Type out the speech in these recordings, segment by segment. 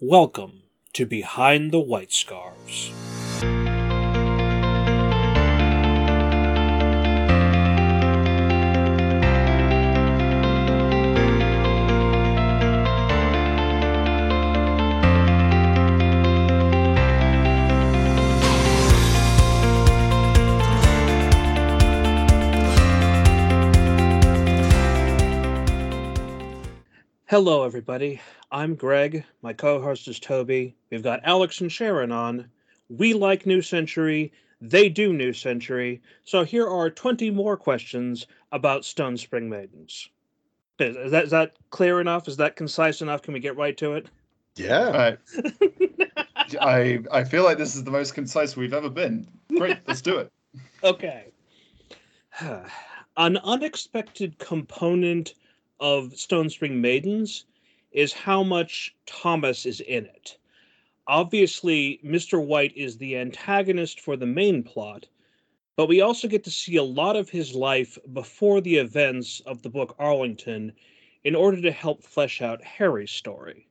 Welcome to Behind the White Scarves. Hello, everybody. I'm Greg. My co host is Toby. We've got Alex and Sharon on. We like New Century. They do New Century. So here are 20 more questions about Stone Spring Maidens. Is, is that, is that clear enough? Is that concise enough? Can we get right to it? Yeah. Right. I I feel like this is the most concise we've ever been. Great, let's do it. Okay. An unexpected component of Stone Spring Maidens is how much Thomas is in it. Obviously, Mr. White is the antagonist for the main plot, but we also get to see a lot of his life before the events of the book Arlington in order to help flesh out Harry's story.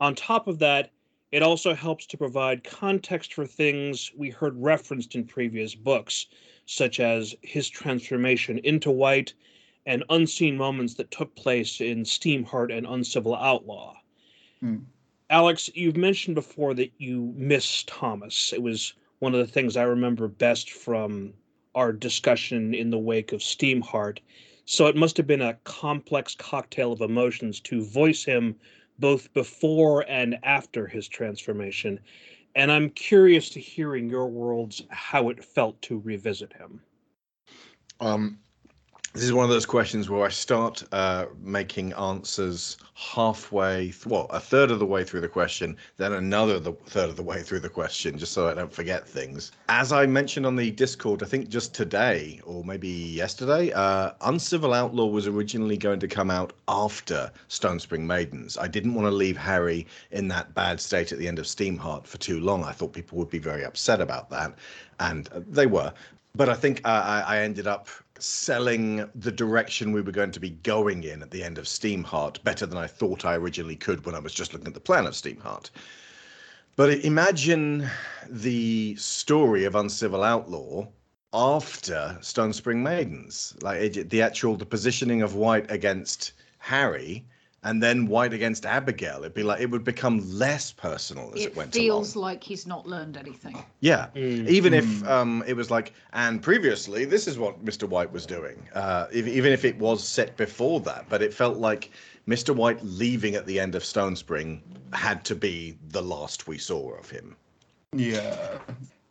On top of that, it also helps to provide context for things we heard referenced in previous books, such as his transformation into White and unseen moments that took place in Steamheart and Uncivil Outlaw. Hmm. Alex, you've mentioned before that you miss Thomas. It was one of the things I remember best from our discussion in the wake of Steamheart. So it must have been a complex cocktail of emotions to voice him both before and after his transformation. And I'm curious to hear in your worlds how it felt to revisit him. Um, this is one of those questions where I start uh, making answers halfway, th- well, a third of the way through the question, then another the third of the way through the question, just so I don't forget things. As I mentioned on the Discord, I think just today or maybe yesterday, uh, Uncivil Outlaw was originally going to come out after Stone Spring Maidens. I didn't want to leave Harry in that bad state at the end of Steamheart for too long. I thought people would be very upset about that, and uh, they were. But I think uh, I, I ended up selling the direction we were going to be going in at the end of Steamheart better than I thought I originally could when I was just looking at the plan of Steamheart. But imagine the story of Uncivil Outlaw after Stone Spring Maidens, like it, the actual the positioning of White against Harry, and then White against Abigail. It'd be like it would become less personal as it, It went along. It feels like he's not learned anything. Yeah, Mm. even if um, it was like, and previously, this is what Mr. White was doing. Uh, if, even if it was set before that, but it felt like Mr. White leaving at the end of Stone Spring had to be the last we saw of him. Yeah.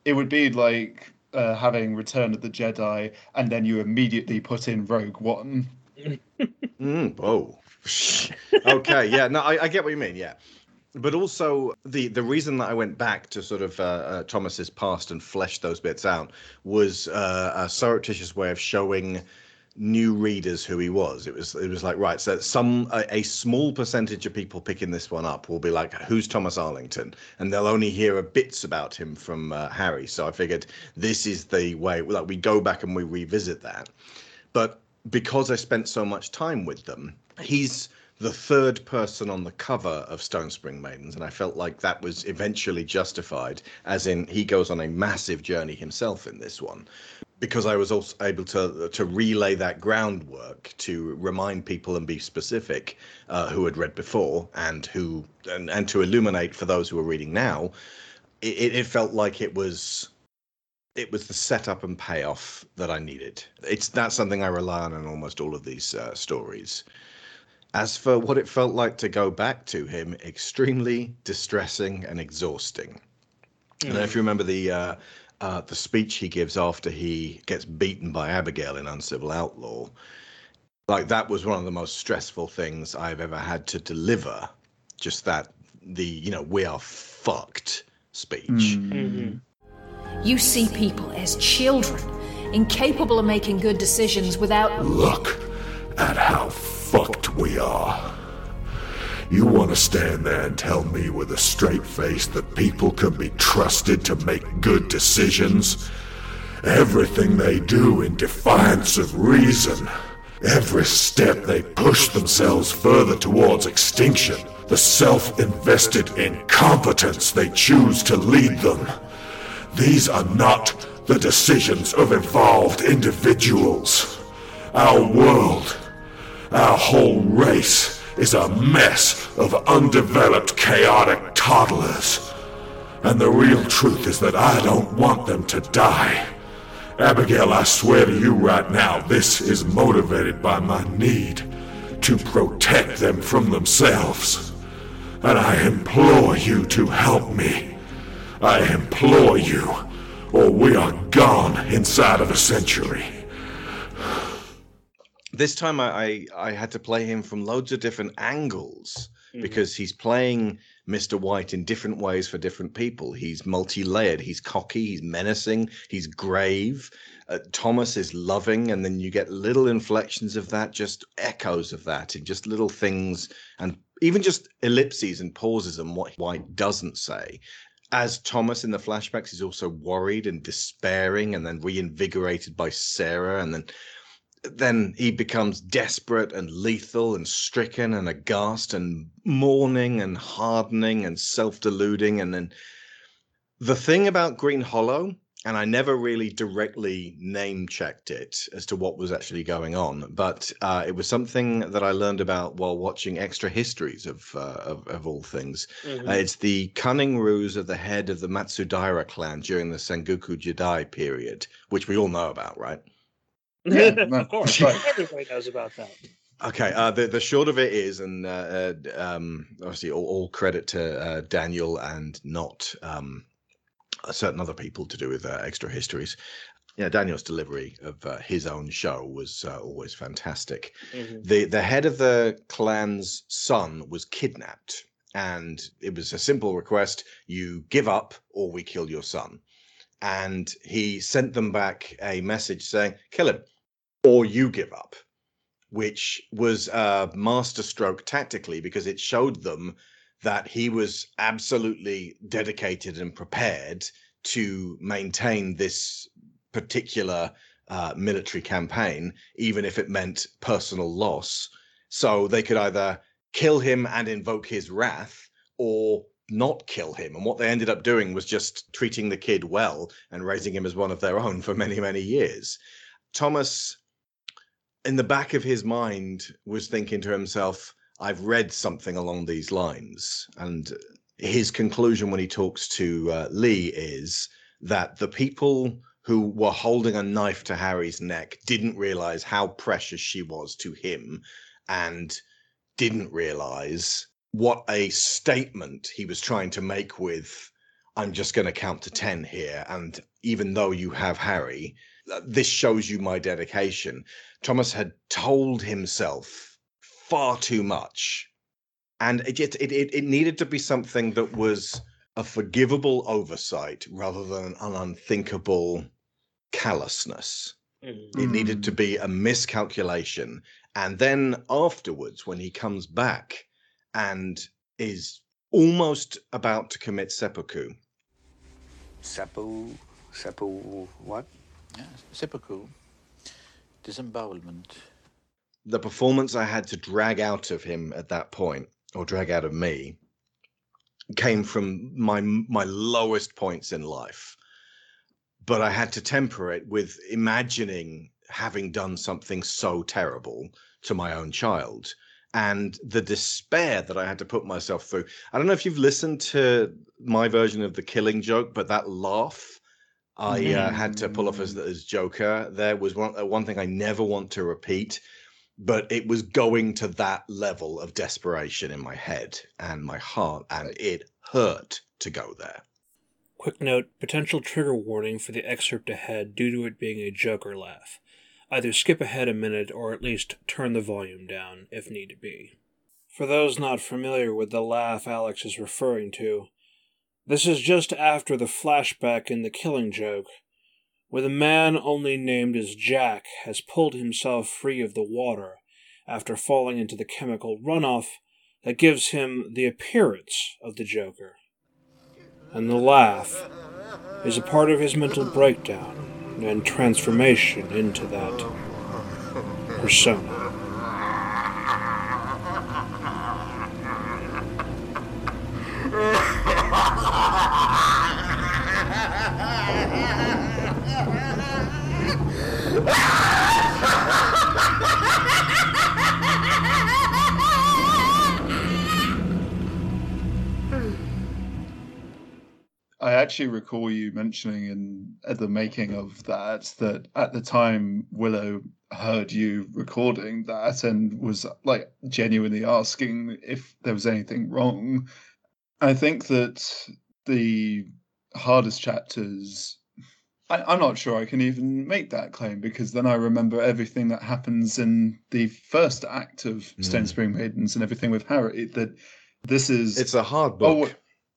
It would be like uh, having Return of the Jedi and then you immediately put in Rogue One. Mm, whoa. okay, yeah, no, I, I get what you mean. Yeah, but also the the reason that I went back to sort of uh, uh, Thomas's past and fleshed those bits out was uh, a surreptitious way of showing new readers who he was. It was it was like right, so some a, a small percentage of people picking this one up will be like, who's Thomas Arlington, and they'll only hear bits about him from uh, Harry. So I figured this is the way. Like we go back and we revisit that, but because I spent so much time with them, he's the third person on the cover of Stone Spring Maidens, and I felt like that was eventually justified, as in he goes on a massive journey himself in this one. Because I was also able to to relay that groundwork to remind people and be specific uh, who had read before and who and, and to illuminate for those who are reading now, it, it felt like it was it was the setup and payoff that I needed. It's that's something I rely on in almost all of these uh, stories. As for what it felt like to go back to him, extremely distressing and exhausting. I don't know if you remember the uh, uh, the speech he gives after he gets beaten by Abigail in Uncivil Outlaw. Like that was one of the most stressful things I've ever had to deliver. Just that the you know we are fucked speech. Mhm. You see people as children, incapable of making good decisions without. Look at how fucked we are. You want to stand there and tell me with a straight face that people can be trusted to make good decisions? Everything they do in defiance of reason. Every step they push themselves further towards extinction. the self invested incompetence they choose to lead them. These are not the decisions of evolved individuals. Our world, our whole race, is a mess of undeveloped, chaotic toddlers. And the real truth is that I don't want them to die. Abigail, I swear to you right now, this is motivated by my need to protect them from themselves. And I implore you to help me. I implore you, or we are gone inside of a century. This time I, I, I had to play him from loads of different angles Mhm. because he's playing Mr. White in different ways for different people. He's multi layered, he's cocky, he's menacing, he's grave. Uh, Thomas is loving, and then you get little inflections of that, just echoes of that, and just little things, and even just ellipses and pauses and what White doesn't say. As Thomas in the flashbacks is also worried and despairing, and then reinvigorated by Sarah, and then then he becomes desperate and lethal and stricken and aghast and mourning and hardening and self-deluding. And then the thing about green hollow and i never really directly name checked it as to what was actually going on but uh, it was something that i learned about while watching extra histories of, uh, of, of all things. Mhm. uh, it's the cunning ruse of the head of the matsudaira clan during the sengoku jidai period which we all know about right Yeah, no, of course, right. everybody knows about that. Okay, uh, the the short of it is, and uh, uh, um, obviously all, all credit to uh, Daniel and not um, uh, certain other people to do with uh, extra histories. Yeah, Daniel's delivery of uh, his own show was uh, always fantastic. Mhm. The the head of the clan's son was kidnapped, and it was a simple request: you give up, or we kill your son. And he sent them back a message saying, "Kill him, or you give up." which was a masterstroke tactically because it showed them that he was absolutely dedicated and prepared to maintain this particular uh, military campaign, even if it meant personal loss. So they could either kill him and invoke his wrath or not kill him. And what they ended up doing was just treating the kid well and raising him as one of their own for many, many years. Thomas in the back of his mind was thinking to himself i've read something along these lines. And his conclusion when he talks to uh, lee is that the people who were holding a knife to harry's neck didn't realize how precious she was to him and didn't realize what a statement he was trying to make with i'm just going to count to 10 here and even though you have harry this shows you my dedication Thomas had told himself far too much, and it, it it it needed to be something that was a forgivable oversight rather than an unthinkable callousness. Mhm. It needed to be a miscalculation, and then afterwards, when he comes back and is almost about to commit seppuku, Seppu, seppu, what? Yeah, seppuku. Disembowelment. the performance I had to drag out of him at that point, or drag out of me, came from my my lowest points in life. But I had to temper it with imagining having done something so terrible to my own child and the despair that I had to put myself through. I don't know if you've listened to my version of the killing joke, but that laugh I uh, had to pull off as, as Joker there was one, uh, one thing I never want to repeat but it was going to that level of desperation in my head and my heart, and it hurt to go there. Quick note potential trigger warning for the excerpt ahead due to it being a Joker laugh. Either skip ahead a minute or at least turn the volume down if need be. For those not familiar with the laugh Alex is referring to, this is just after the flashback in the killing joke, where the man only named as Jack has pulled himself free of the water after falling into the chemical runoff that gives him the appearance of the Joker and the laugh is a part of his mental breakdown and transformation into that persona. Actually recall you mentioning in at the making of that that at the time Willow heard you recording that and was like genuinely asking if there was anything wrong. I think that the hardest chapters I, am not sure I can even make that claim because then I remember everything that happens in the first act of Stone Mm. Spring Maidens and everything with Harry. That this is It's a hard Oh, book.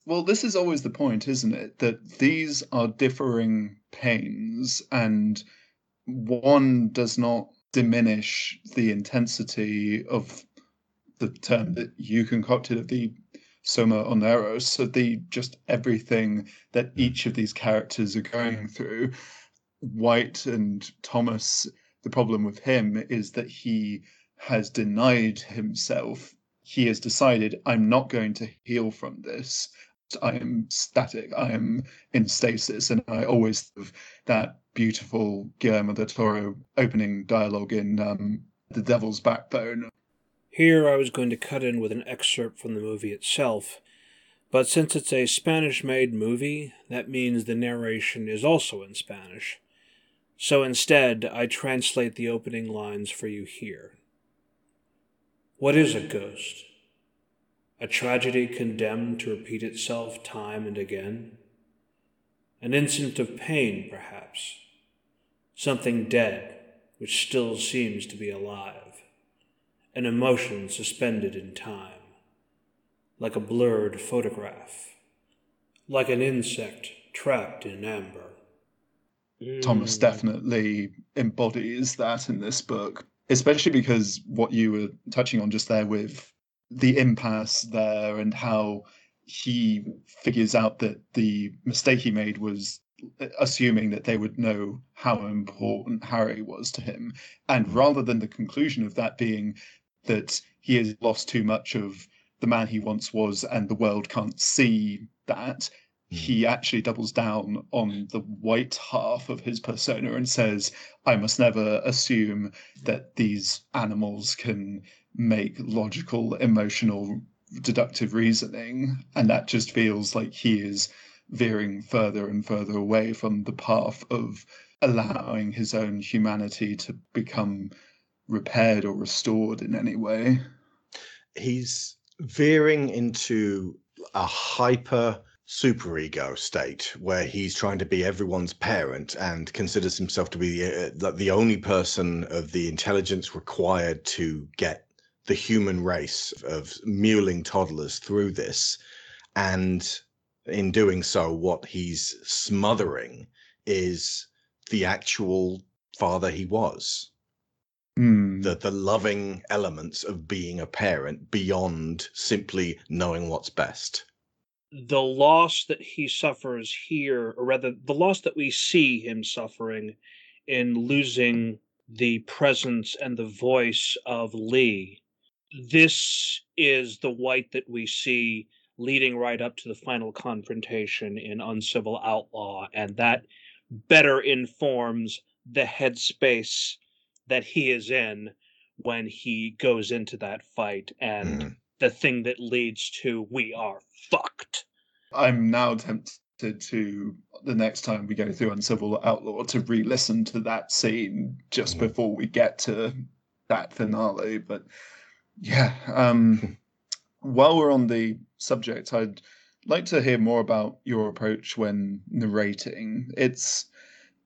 Well, this is always the point, isn't it? That these are differing pains, and one does not diminish the intensity of the term that you concocted of the soma oneros, of the just everything that hmm. each of these characters are going through. White and Thomas, the problem with him is that he has denied himself. He has decided, I'm not going to heal from this. I am static. I am in stasis. And I always have that beautiful Guillermo del Toro opening dialogue in um, The Devil's Backbone. Here I was going to cut in with an excerpt from the movie itself, but since it's a Spanish made movie, that means the narration is also in Spanish. So instead, I translate the opening lines for you here. What is a ghost? A tragedy condemned to repeat itself time and again? An instant of pain, perhaps? Something dead which still seems to be alive? An emotion suspended in time? Like a blurred photograph? Like an insect trapped in amber? Thomas definitely embodies that in this book, especially because what you were touching on just there with the impasse there and how he figures out that the mistake he made was uh, assuming that they would know how important Harry was to him. And rather than the conclusion of that being that he has lost too much of the man he once was and the world can't see that, hmm. he actually doubles down on the white half of his persona and says, I must never assume that these animals can make logical, emotional, deductive reasoning. And that just feels like he is veering further and further away from the path of allowing his own humanity to become repaired or restored in any way. He's veering into a hyper superego state where he's trying to be everyone's parent and considers himself to be uh, the, the only person of the intelligence required to get the human race of mewling toddlers through this and in doing so what he's smothering is the actual father he was Hmm. the the loving elements of being a parent beyond simply knowing what's best the loss that he suffers here, or rather, the loss that we see him suffering in losing the presence and the voice of Lee. This is the white that we see leading right up to the final confrontation in Uncivil Outlaw, and that better informs the headspace that he is in when he goes into that fight and Mm. the thing that leads to we are fucked. I'm now tempted to the next time we go through Uncivil Outlaw to re-listen to that scene just Mhm. before we get to that finale. But yeah, um, while we're on the subject, I'd like to hear more about your approach when narrating. It's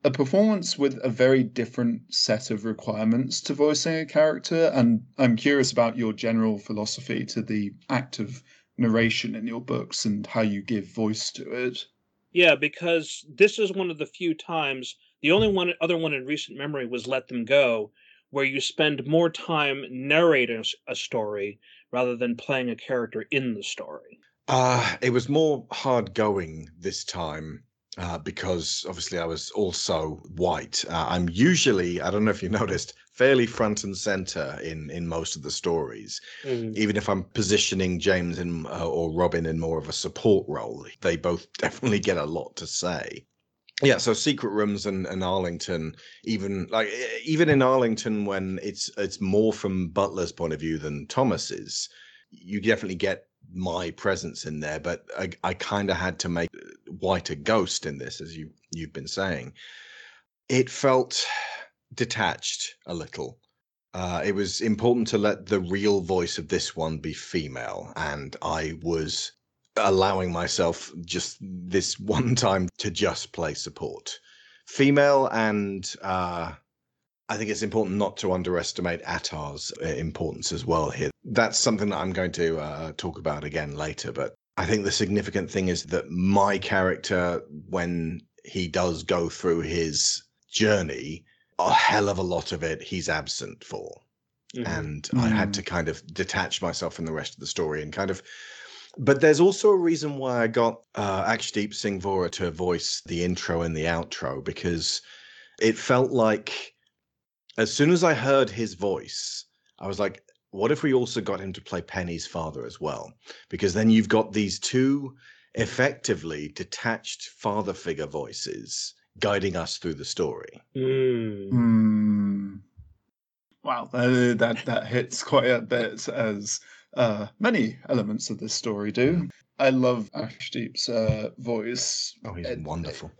a performance with a very different set of requirements to voicing a character, and I'm curious about your general philosophy to the act of narration in your books and how you give voice to it. Yeah, because this is one of the few times, the only one other one in recent memory was Let Them Go, where you spend more time narrating a story rather than playing a character in the story. Uh, it was more hard going this time uh, because obviously I was also white. Uh, I'm usually, I don't know if you noticed, fairly front and center in in most of the stories. Even if I'm positioning James in, uh, or Robin in more of a support role, they both definitely get a lot to say. Yeah, so secret rooms and, and Arlington, even like even in Arlington, when it's it's more from Butler's point of view than Thomas's, you definitely get my presence in there. But I, I kind of had to make White a ghost in this, as you you've been saying, it felt detached a little. Uh, it was important to let the real voice of this one be female, and I was allowing myself just this one time to just play support. Female and uh, I think it's important not to underestimate Attar's uh, importance as well here. That's something that I'm going to uh, talk about again later. But I think the significant thing is that my character, when he does go through his journey, a hell of a lot of it he's absent for. Mhm. And I had to kind of detach myself from the rest of the story and kind of. But there's also a reason why I got uh, Akshdeep Singh Vora to voice the intro and the outro because it felt like as soon as I heard his voice, I was like, what if we also got him to play Penny's father as well? Because then you've got these two effectively detached father figure voices guiding us through the story. Mm. Hmm. Wow, that, that that hits quite a bit, as uh, many elements of this story do. I love Ashdeep's uh, voice. Oh, he's It- wonderful.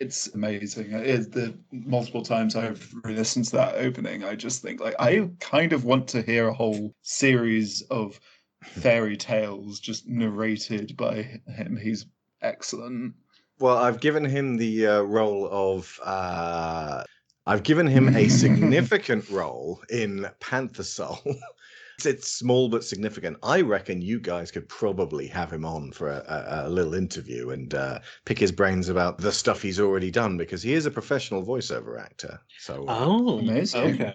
It's amazing. It is the multiple times I've re-listened to that opening, I just think like I kind of want to hear a whole series of fairy tales just narrated by him. He's excellent. Well, I've given him the uh, role of. Uh, I've given him a significant role in Panther Soul. It's- it's small but significant. I reckon you guys could probably have him on for a, a, a little interview and uh, pick his brains about the stuff he's already done because he is a professional voiceover actor. So uh, Oh, Amazing. Okay.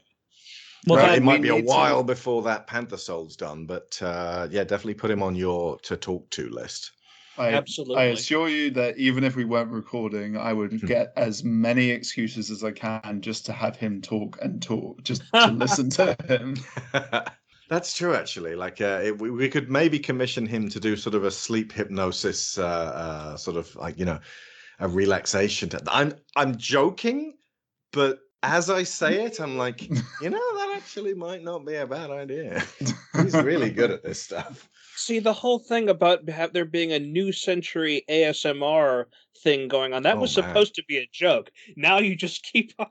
Well, that, it might be a need to- while before that Panther Soul's done, but uh, yeah, definitely put him on your to talk to list. I, Absolutely. I assure you that even if we weren't recording, I would Hmm. get as many excuses as I can just to have him talk and talk, just to listen to him. That's true, actually. Like, uh, it, we, we could maybe commission him to do sort of a sleep hypnosis, uh, uh, sort of like you know, a relaxation. T- I'm I'm joking, but as I say it, I'm like, you know, that actually might not be a bad idea. He's really good at this stuff. see the whole thing about have there being a new century ASMR thing going on. That Oh, was man. supposed to be a joke. Now you just keep on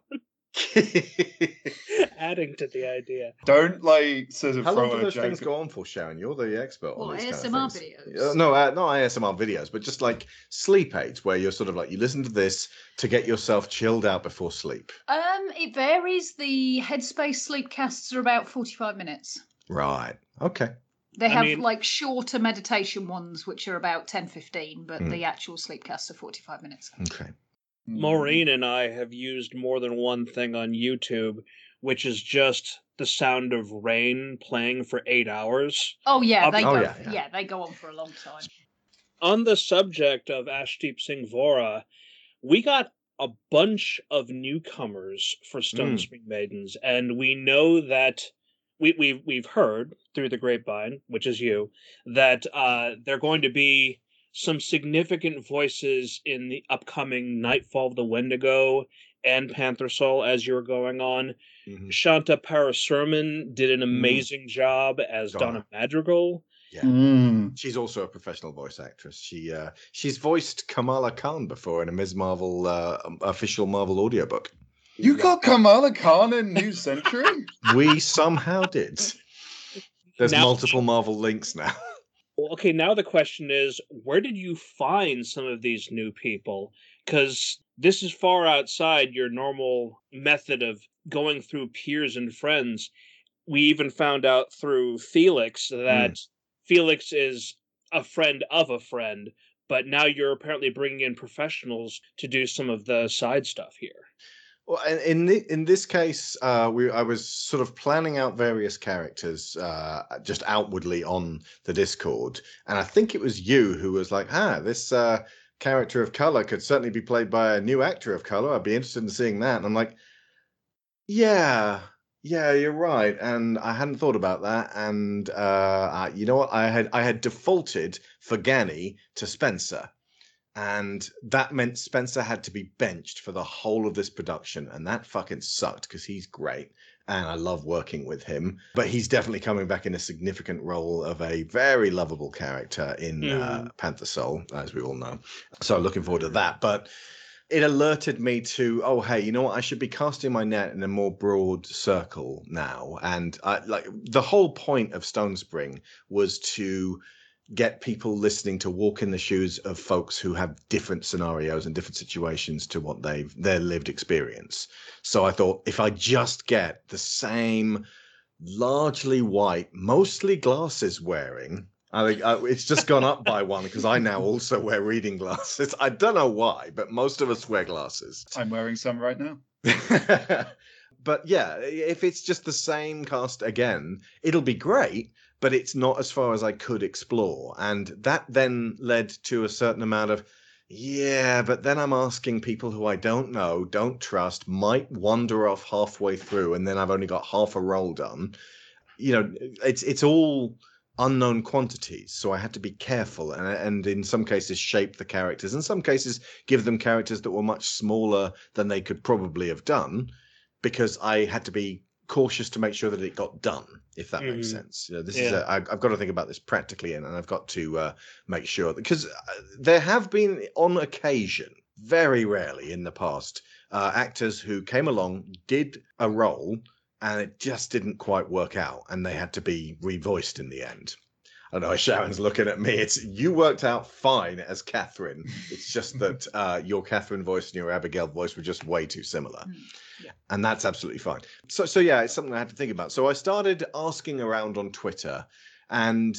adding to the idea. Don't like sort of How long throw do those things go on for, Sharon? You're the expert on What, these kind ASMR of videos? Uh, no, uh, not ASMR videos, but just like sleep aids, where you're sort of like you listen to this to get yourself chilled out before sleep. Um, it varies. The Headspace sleep casts are about forty-five minutes. Right. Okay. They I have mean- like shorter meditation ones, which are about 10, 15, but Hmm. the actual sleep casts are forty-five minutes. Okay. Mm. Maureen and I have used more than one thing on YouTube, which is just the sound of rain playing for eight hours. Oh yeah, they be- Oh, go. yeah, yeah, yeah. they go on for a long time. On the subject of Ashdeep Singh Vora, we got a bunch of newcomers for Stone Mm. Spring Maidens, and we know that we, we've we've heard through the grapevine, which is you, that uh, they're going to be some significant voices in the upcoming Nightfall of the Wendigo and Panther Soul as you're going on. Mhm. Shanta Parasurman did an amazing job as Donna. Donna Madrigal. Yeah. Mm. She's also a professional voice actress. She uh, she's voiced Kamala Khan before in a Ms. Marvel uh, um, official Marvel audiobook. You got Kamala Khan in New Century? We somehow did. There's Now- multiple Marvel links now. Well, okay, now the question is where did you find some of these new people? Because this is far outside your normal method of going through peers and friends. We even found out through Felix hmm. that Felix is a friend of a friend, but now you're apparently bringing in professionals to do some of the side stuff here. Well, in in, thi- in this case, uh, we I was sort of planning out various characters uh, just outwardly on the Discord, and I think it was you who was like, "Ah, this uh, character of color could certainly be played by a new actor of color. I'd be interested in seeing that." And I'm like, "Yeah, yeah, you're right." And I hadn't thought about that. And uh, I, you know what? I had I had defaulted for Ganny to Spencer and that meant Spencer had to be benched for the whole of this production, and that fucking sucked because he's great. and I love working with him. But he's definitely coming back in a significant role of a very lovable character in uh, Panther Soul, as we all know. So looking forward to that. But it alerted me to oh hey you know what i should be casting my net in a more broad circle now and I, like the whole point of stone spring was to get people listening to walk in the shoes of folks who have different scenarios and different situations to what they've their lived experience so i thought if i just get the same largely white mostly glasses wearing I think uh, it's just gone up by one because I now also wear reading glasses. I don't know why, but most of us wear glasses. I'm wearing some right now. but yeah, if it's just the same cast again, it'll be great, but it's not as far as I could explore. And that then led to a certain amount of, yeah, but then I'm asking people who I don't know, don't trust, might wander off halfway through, and then I've only got half a roll done. You know, it's it's all unknown quantities so i had to be careful and, and in some cases shape the characters in some cases give them characters that were much smaller than they could probably have done because i had to be cautious to make sure that it got done if that makes Mhm. sense you know this Yeah. is a, I, i've got to think about this practically and, and i've got to uh, make sure because uh, there have been on occasion very rarely in the past uh, actors who came along did a role and it just didn't quite work out and they had to be revoiced in the end I know Sharon's looking at me. It's you worked out fine as Catherine. It's just that uh, your Catherine voice and your Abigail voice were just way too similar, yeah. and that's absolutely fine. So, so yeah, it's something I had to think about. So I started asking around on Twitter, and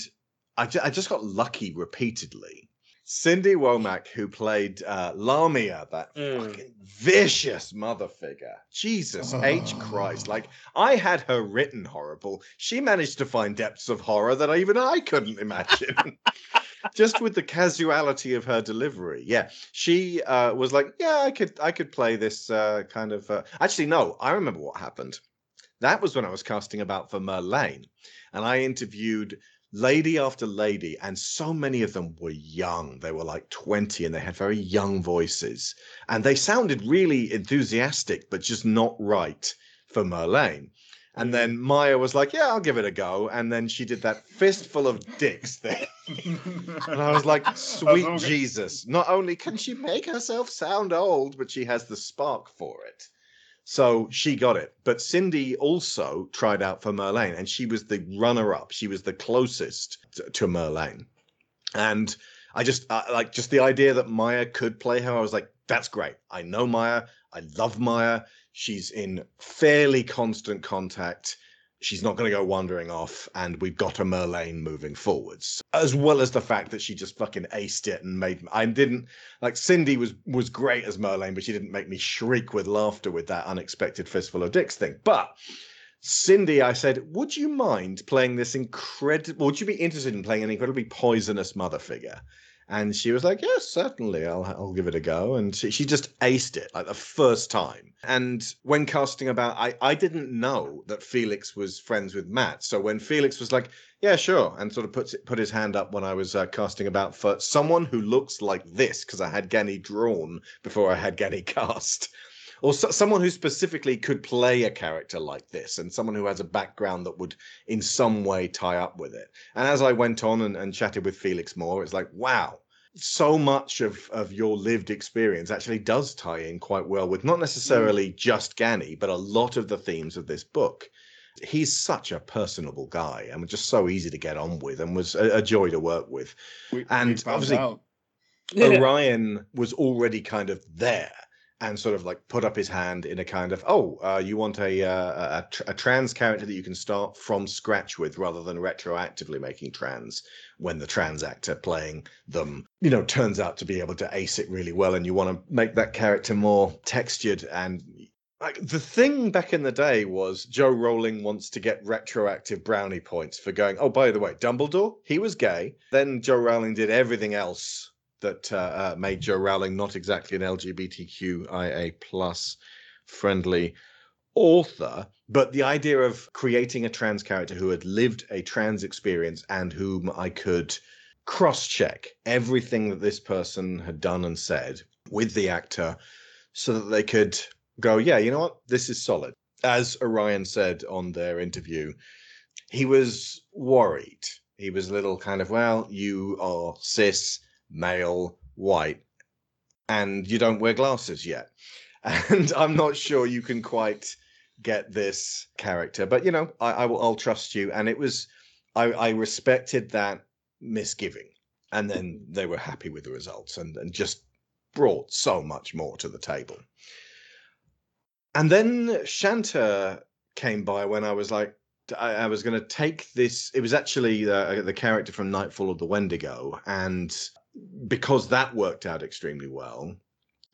I, I just got lucky repeatedly. Cindy Womack, who played uh, Lamia, that Mm. fucking vicious mother figure. Jesus H. Christ. Like, I had her written horrible. She managed to find depths of horror that even I couldn't imagine. Just with the casuality of her delivery. Yeah. She uh, was like, yeah, I could I could play this uh, kind of uh... actually no, I remember what happened. That was when I was casting about for Merlane. And I interviewed lady after lady, and so many of them were young. They were like 20 and they had very young voices. And they sounded really enthusiastic, but just not right for Merlane. And then Maya was like, Yeah, I'll give it a go. And then she did that fistful of dicks thing. And I was like, Sweet. Jesus. Not only can she make herself sound old, but she has the spark for it. So she got it. But Cindy also tried out for Merlane, and she was the runner up. She was the closest to, to Merlane. And I just uh, like just the idea that Maya could play her. I was like, that's great. I know Maya. I love Maya. She's in fairly constant contact. She's not going to go wandering off, and we've got a Merlane moving forwards, as well as the fact that she just fucking aced it and made. I didn't like Cindy was was great as Merlane, but she didn't make me shriek with laughter with that unexpected fistful of dicks thing. But Cindy, I said, would you mind playing this incredible? Would you be interested in playing an incredibly poisonous mother figure? And she was like, "Yes, certainly. I'll I'll give it a go." And she, she just aced it like the first time. And when casting about, I I didn't know that Felix was friends with Matt. So when Felix was like, "Yeah, sure," and sort of puts it, put his hand up when I was uh, casting about for someone who looks like this, because I had Ganny drawn before I had Ganny cast or so, someone who specifically could play a character like this and someone who has a background that would in some way tie up with it and as i went on and, and chatted with felix more it's like wow so much of, of your lived experience actually does tie in quite well with not necessarily mm. just Ganny, but a lot of the themes of this book. He's such a personable guy and was just so easy to get on with and was a, a joy to work with. We, And we obviously- out. Orion was already kind of there and sort of like put up his hand in a kind of oh uh, you want a, uh, a a trans character that you can start from scratch with rather than retroactively making trans when the trans actor playing them you know turns out to be able to ace it really well and you want to make that character more textured and like the thing back in the day was Jo Rowling wants to get retroactive brownie points for going. Oh, by the way, Dumbledore, he was gay. Then Jo Rowling did everything else that uh, uh, made Jo Rowling not exactly an LGBTQIA plus friendly author. But the idea of creating a trans character who had lived a trans experience and whom I could cross check everything that this person had done and said with the actor so that they could go, yeah, you know what? This is solid. as Orion said on their interview, he was worried. He was a little kind of, well, you are cis, male, white, and you don't wear glasses yet. And I'm not sure you can quite get this character, but you know, I, I will, I'll trust you. And it was, I, I respected that misgiving. And then they were happy with the results and, and just brought so much more to the table. And then Shanta came by when I was like, I, I was going to take this. It was actually the, the character from Nightfall of the Wendigo. And because that worked out extremely well,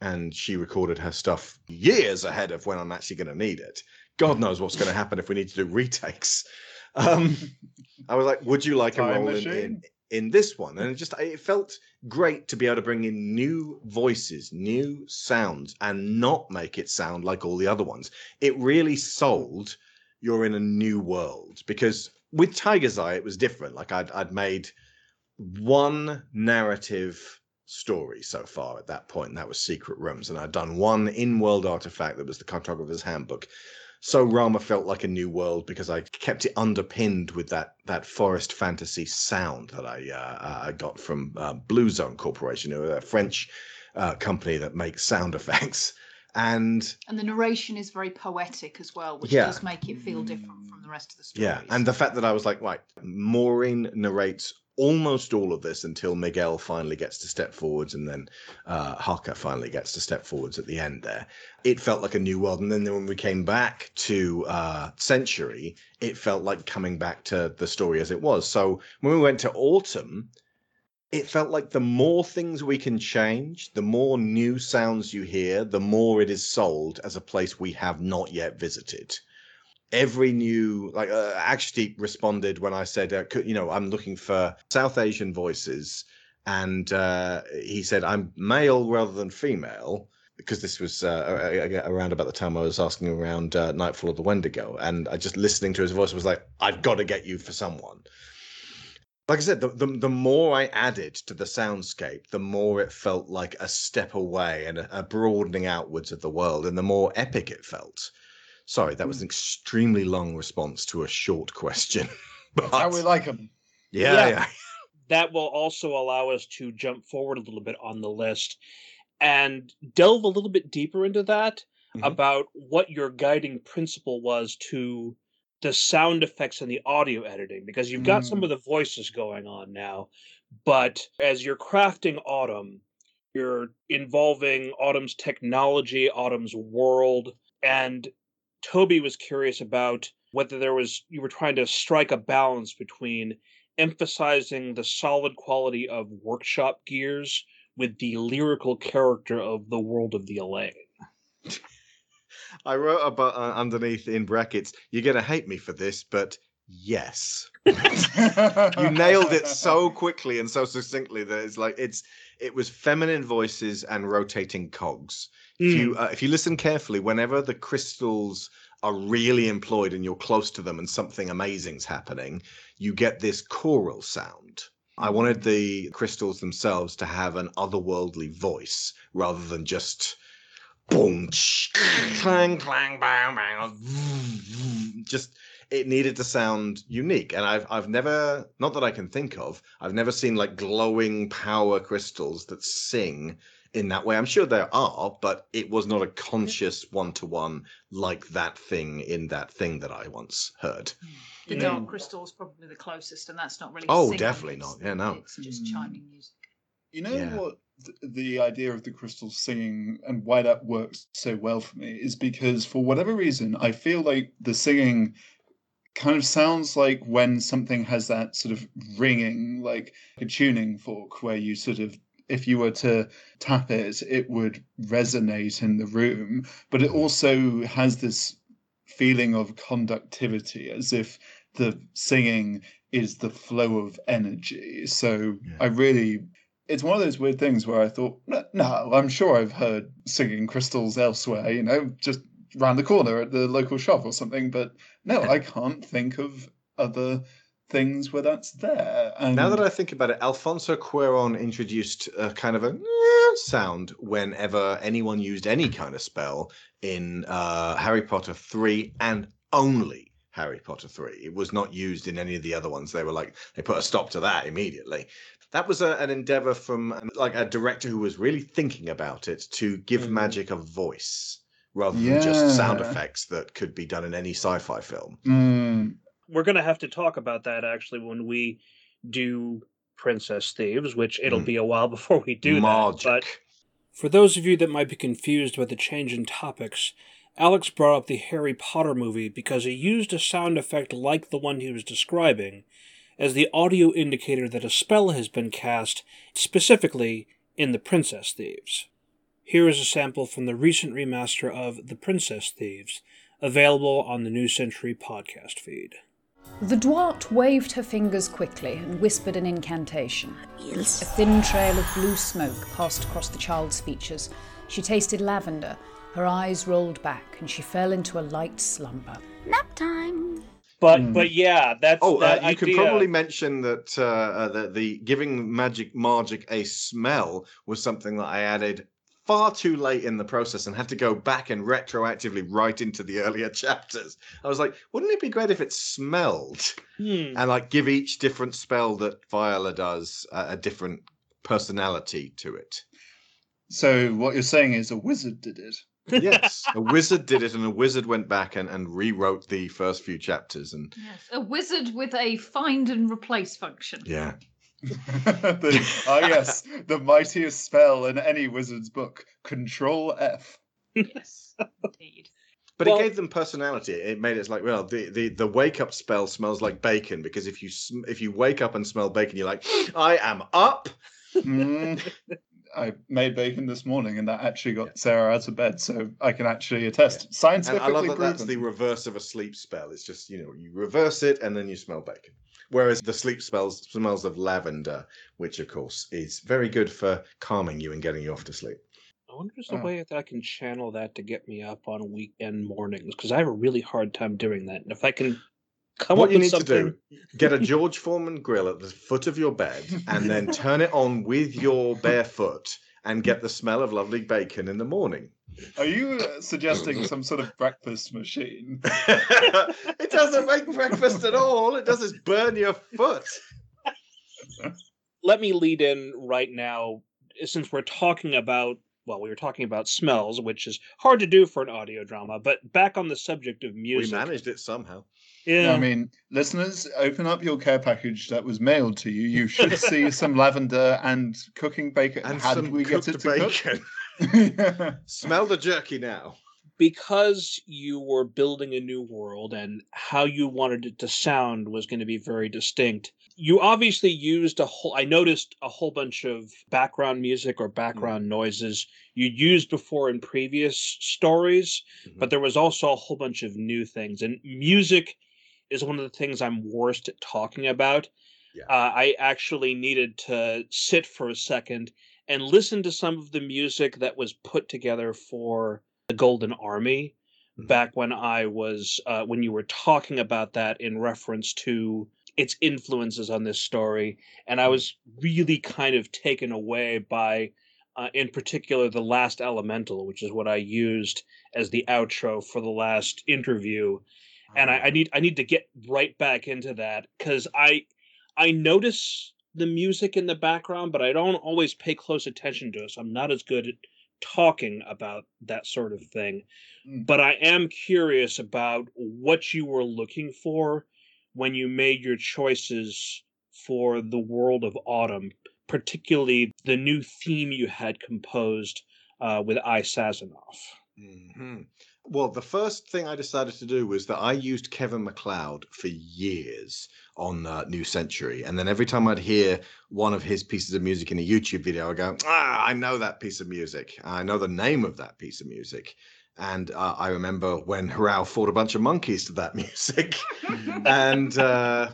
and she recorded her stuff years ahead of when I'm actually going to need it. God knows what's going to happen if we need to do retakes. Um, I was like, "Would you like a role in, in in this one?" And it just it felt great to be able to bring in new voices, new sounds, and not make it sound like all the other ones. It really sold you're in a new world because with Tiger's Eye it was different. Like I'd I'd made one narrative story so far at that point, and that was Secret Rooms, and I'd done one in-world artifact that was the Cartographer's Handbook. So Rama felt like a new world because I kept it underpinned with that that forest fantasy sound that I uh, I got from uh, Blue Zone Corporation, a French uh, company that makes sound effects. And And the narration is very poetic as well, which Yeah. does make it feel different from the rest of the stories. Yeah, and the fact that I was like, right, Maureen narrates almost all of this until Miguel finally gets to step forwards, and then uh, Haka finally gets to step forwards at the end. There, it felt like a new world. And then when we came back to uh, Century, it felt like coming back to the story as it was. So when we went to Autumn. It felt like the more things we can change, the more new sounds you hear, the more it is sold as a place we have not yet visited every new like uh, actually responded when i said uh, you know i'm looking for south asian voices. And uh, he said i'm male rather than female because this was uh, around about the time i was asking around uh, nightfall of the wendigo and i just listening to his voice was like i've got to get you for someone. Like i said the, the, the more i added to the soundscape the more it felt like a step away and a, a broadening outwards of the world and the more epic it felt Sorry, that was an extremely long response to a short question. But How we like them. yeah, Yeah. yeah. that will also allow us to jump forward a little bit on the list and delve a little bit deeper into that Mhm. about what your guiding principle was to the sound effects and the audio editing because you've got some Mm. of the voices going on now but as you're crafting autumn you're involving autumn's technology autumn's world and toby was curious about whether there was you were trying to strike a balance between emphasizing the solid quality of workshop gears with the lyrical character of the world of the Elaine. I wrote about uh, underneath in brackets. You're gonna hate me for this, but yes, you nailed it so quickly and so succinctly that it's like it's it was feminine voices and rotating cogs. If you uh, if you listen carefully, whenever the crystals are really employed and you're close to them and something amazing's happening, you get this choral sound. I wanted the crystals themselves to have an otherworldly voice rather than just boom, clang, clang, bang, bang, just it needed to sound unique. And I've I've never, not that I can think of, I've never seen like glowing power crystals that sing in that way. I'm sure there are, but it was not a conscious one to one like that thing in that thing that I once heard. The Yeah. dark crystal is probably the closest, and that's not really. Oh, singing, definitely not. Yeah, no. It's just Mm. chiming music. You know Yeah. what th- the idea of the crystals singing and why that works so well for me is because for whatever reason I feel like the singing kind of sounds like when something has that sort of ringing like a tuning fork where you sort of if you were to tap it it would resonate in the room but it also has this feeling of conductivity as if the singing is the flow of energy so Yeah. i really it's one of those weird things where I thought, "No, no, I'm sure I've heard singing crystals elsewhere, you know, just round the corner at the local shop or something. But no, I can't think of other things where that's there. And Now that I think about it, Alfonso Cuaron introduced a kind of a sound whenever anyone used any kind of spell in uh, Harry Potter 3 and only Harry Potter 3. It was not used in any of the other ones. They were like, they put a stop to that immediately. That was a, an endeavor from like a director who was really thinking about it to give Mhm. magic a voice rather than just sound effects that could be done in any sci-fi film. Mm, We're going to have to talk about that actually when we do Princess Thieves, which it'll Mm. be a while before we do Magic. that. But for those of you that might be confused by the change in topics, Alex brought up the Harry Potter movie because it used a sound effect like the one he was describing as the audio indicator that a spell has been cast, specifically in The Princess Thieves. Here is a sample from the recent remaster of The Princess Thieves, available on the New Century podcast feed. The Dwart waved her fingers quickly and whispered an incantation. A thin trail of blue smoke passed across the child's features. She tasted lavender. Her eyes rolled back, and she fell into a light slumber. Nap time. But Hmm. but yeah, that's Oh, uh, that you could probably mention that uh, uh, the, the giving magic magic a smell was something that I added far too late in the process and had to go back and retroactively write into the earlier chapters. I was like, wouldn't it be great if it smelled Hmm. and like give each different spell that Viola does a, a different personality to it? so what you're saying is a wizard did it. Yes, a wizard did it, and a wizard went back and, and rewrote the first few chapters, and Yes, a wizard with a find and replace function. yeah, the, ah, yes, the mightiest spell in any wizard's book. Control F. Yes, indeed. But Well- it gave them personality. It made it like, well, the, the, the wake up spell smells like bacon because if you sm- if you wake up and smell bacon, you're like, I am up. Mm, I made bacon this morning, and that actually got Sarah out of bed, so I can actually attest. And I Scientifically love that that's the reverse of a sleep spell. It's just you know you reverse it and then you smell bacon. Whereas the sleep spells smells of lavender, which of course is very good for calming you and getting you off to sleep. I wonder if there's a Oh. way that I can channel that to get me up on weekend mornings because I have a really hard time doing that. And if I can come what up you with need something, to do get a george foreman grill at the foot of your bed and then turn it on with your bare foot and get the smell of lovely bacon in the morning Are you uh, suggesting some sort of breakfast machine? it doesn't make breakfast at all it does is burn your foot let me lead in right now since we're talking about well, we were talking about smells, which is hard to do for an audio drama. But back on the subject of music, we managed it somehow yeah, I mean, listeners, open up your care package that was mailed to you. You should see some lavender and cooking bacon. and How some did we get it to bacon cook? smell the jerky now because you were building a new world and how you wanted it to sound was going to be very distinct. You obviously used a whole I noticed a whole bunch of background music or background noises you used before in previous stories, Mhm. but there was also a whole bunch of new things and music is one of the things I'm worst at talking about. Yeah. Uh, I actually needed to sit for a second and listen to some of the music that was put together for the Golden Army Mhm. back when I was uh, when you were talking about that in reference to its influences on this story, and I was really kind of taken away by, uh, in particular, the last elemental, which is what I used as the outro for the last interview, and I, I need I need to get right back into that because I I notice the music in the background, but I don't always pay close attention to it. So I'm not as good at talking about that sort of thing. Mm. But I am curious about what you were looking for when you made your choices for the world of autumn, particularly the new theme you had composed uh, with I Sazonov. Mhm. Well, the first thing I decided to do was that I used Kevin MacLeod for years on uh, New Century, and then every time I'd hear one of his pieces of music in a YouTube video, I go, "Ah, I know that piece of music. I know the name of that piece of music." And uh, I remember when Harao fought a bunch of monkeys to that music, and uh,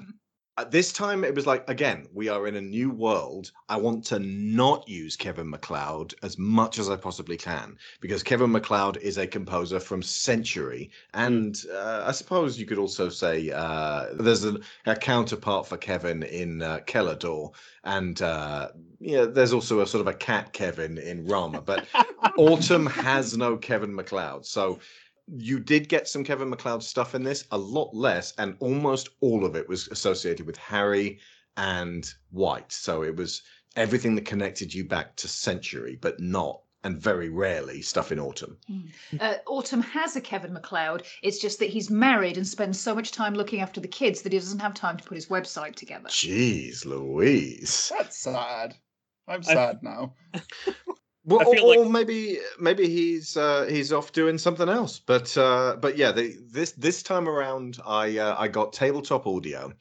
At this time, it was like, again, we are in a new world. I want to not use Kevin MacLeod as much as I possibly can because Kevin MacLeod is a composer from Century. And uh, I suppose you could also say uh, there's a, a, counterpart for Kevin in uh, Kelador. And uh, yeah, there's also a sort of a cat Kevin in Rama. But Autumn has no Kevin MacLeod. So you did get some Kevin MacLeod stuff in this, a lot less, and almost all of it was associated with Harry and White. So it was everything that connected you back to Century, but not and very rarely stuff in Autumn. Mm. Uh, Autumn has a Kevin MacLeod. It's just that he's married and spends so much time looking after the kids that he doesn't have time to put his website together. Jeez, Louise. That's sad. I'm sad I... now. Well, or, like... or, maybe maybe he's uh, he's off doing something else. But uh, but yeah, they, this this time around, I uh, I got tabletop audio.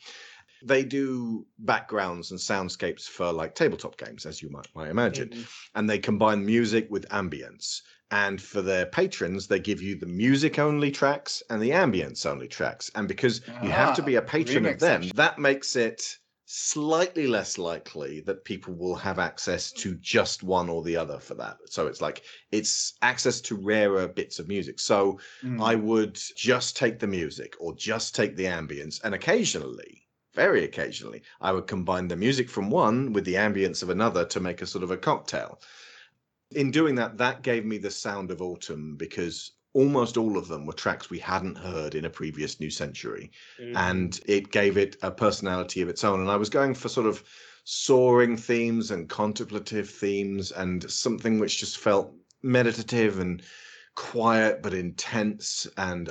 They do backgrounds and soundscapes for like tabletop games, as you might might imagine, mm-hmm. and they combine music with ambience. And for their patrons, they give you the music only tracks and the ambience only tracks. And because you have to be a ah, patron of them, that makes it slightly less likely that people will have access to just one or the other for that. So it's like it's access to rarer bits of music. So mm. I would just take the music or just take the ambience and occasionally very occasionally I would combine the music from one with the ambience of another to make a sort of a cocktail. In doing that that gave me the sound of autumn because almost all of them were tracks we hadn't heard in a previous New Century. Mm. And it gave it a personality of its own. And I was going for sort of soaring themes and contemplative themes and something which just felt meditative and quiet but intense and,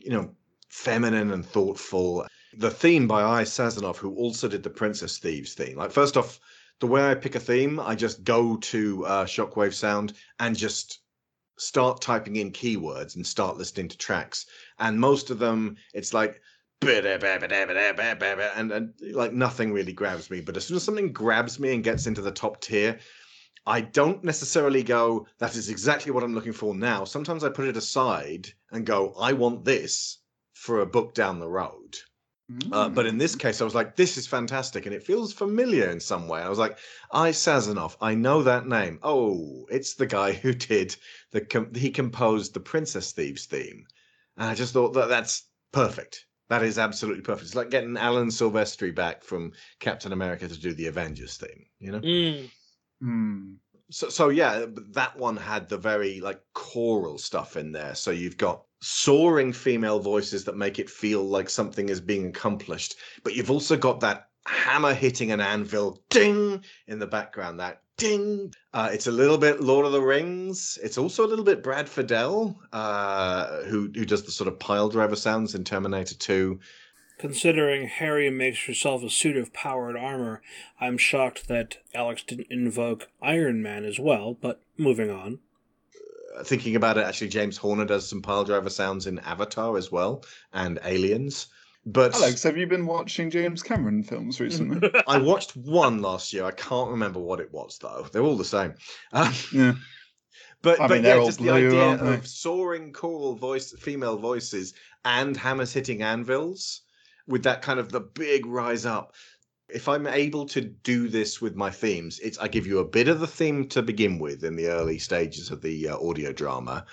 you know, feminine and thoughtful. The theme by I. Sazonov, who also did the Princess Thieves theme. Like, first off, the way I pick a theme, I just go to uh, Shockwave Sound and just start typing in keywords and start listening to tracks. And most of them, it's like, and, and like nothing really grabs me. But as soon as something grabs me and gets into the top tier, I don't necessarily go, that is exactly what I'm looking for now. Sometimes I put it aside and go, I want this for a book down the road. Uh, but in this mm. case, I was like, this is fantastic. And it feels familiar in some way. I was like, I Sazonov, I know that name. Oh, it's the guy who did the, com- he composed the Princess Thieves theme. And I just thought that that's perfect. That is absolutely perfect. It's like getting Alan Silvestri back from Captain America to do the Avengers theme, you know? Mm. Mm. So, so yeah, that one had the very like choral stuff in there. So you've got soaring female voices that make it feel like something is being accomplished. But you've also got that hammer hitting an anvil ding in the background, that ding. Uh, it's a little bit Lord of the Rings. It's also a little bit Brad Fiedel, uh, who who does the sort of pile driver sounds in Terminator 2. Considering Harry makes herself a suit of powered armor, I'm shocked that Alex didn't invoke Iron Man as well, but moving on thinking about it, actually, James Horner does some pile driver sounds in Avatar as well and Aliens. But Alex, have you been watching James Cameron films recently? I watched one last year. I can't remember what it was though. They're all the same. Um, yeah. But, I but mean, yeah, just blue, the idea of soaring choral voice, female voices, and hammers hitting anvils with that kind of the big rise up if I'm able to do this with my themes, it's I give you a bit of the theme to begin with in the early stages of the uh, audio drama,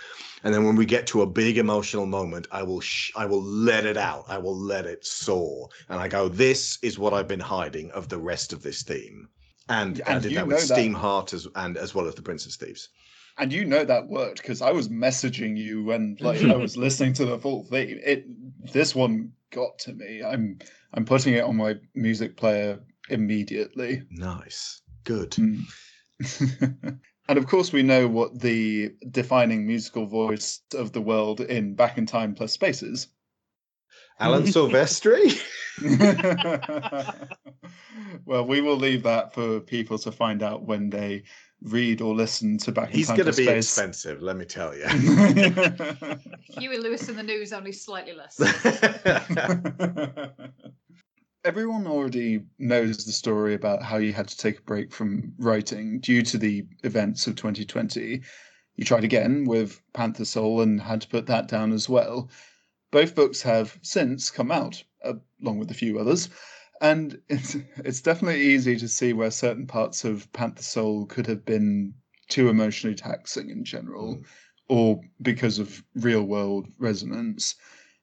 and then when we get to a big emotional moment, I will sh- I will let it out. I will let it soar, and I go, "This is what I've been hiding of the rest of this theme." And, and I did that with Steam Heart as and as well as the Princess Thieves. And you know that worked because I was messaging you when like I was listening to the full theme. It this one got to me. I'm I'm putting it on my music player immediately. Nice. Good. Mm. and of course, we know what the defining musical voice of the world in Back in Time plus Spaces. Alan Silvestri? well, we will leave that for people to find out when they read or listen to Back He's going to be Space. expensive, let me tell you. Huey Lewis and the News, only slightly less. Everyone already knows the story about how you had to take a break from writing due to the events of 2020. You tried again with Panther Soul and had to put that down as well. Both books have since come out, uh, along with a few others. And it's it's definitely easy to see where certain parts of Panther Soul could have been too emotionally taxing in general, Mm. or because of real world resonance.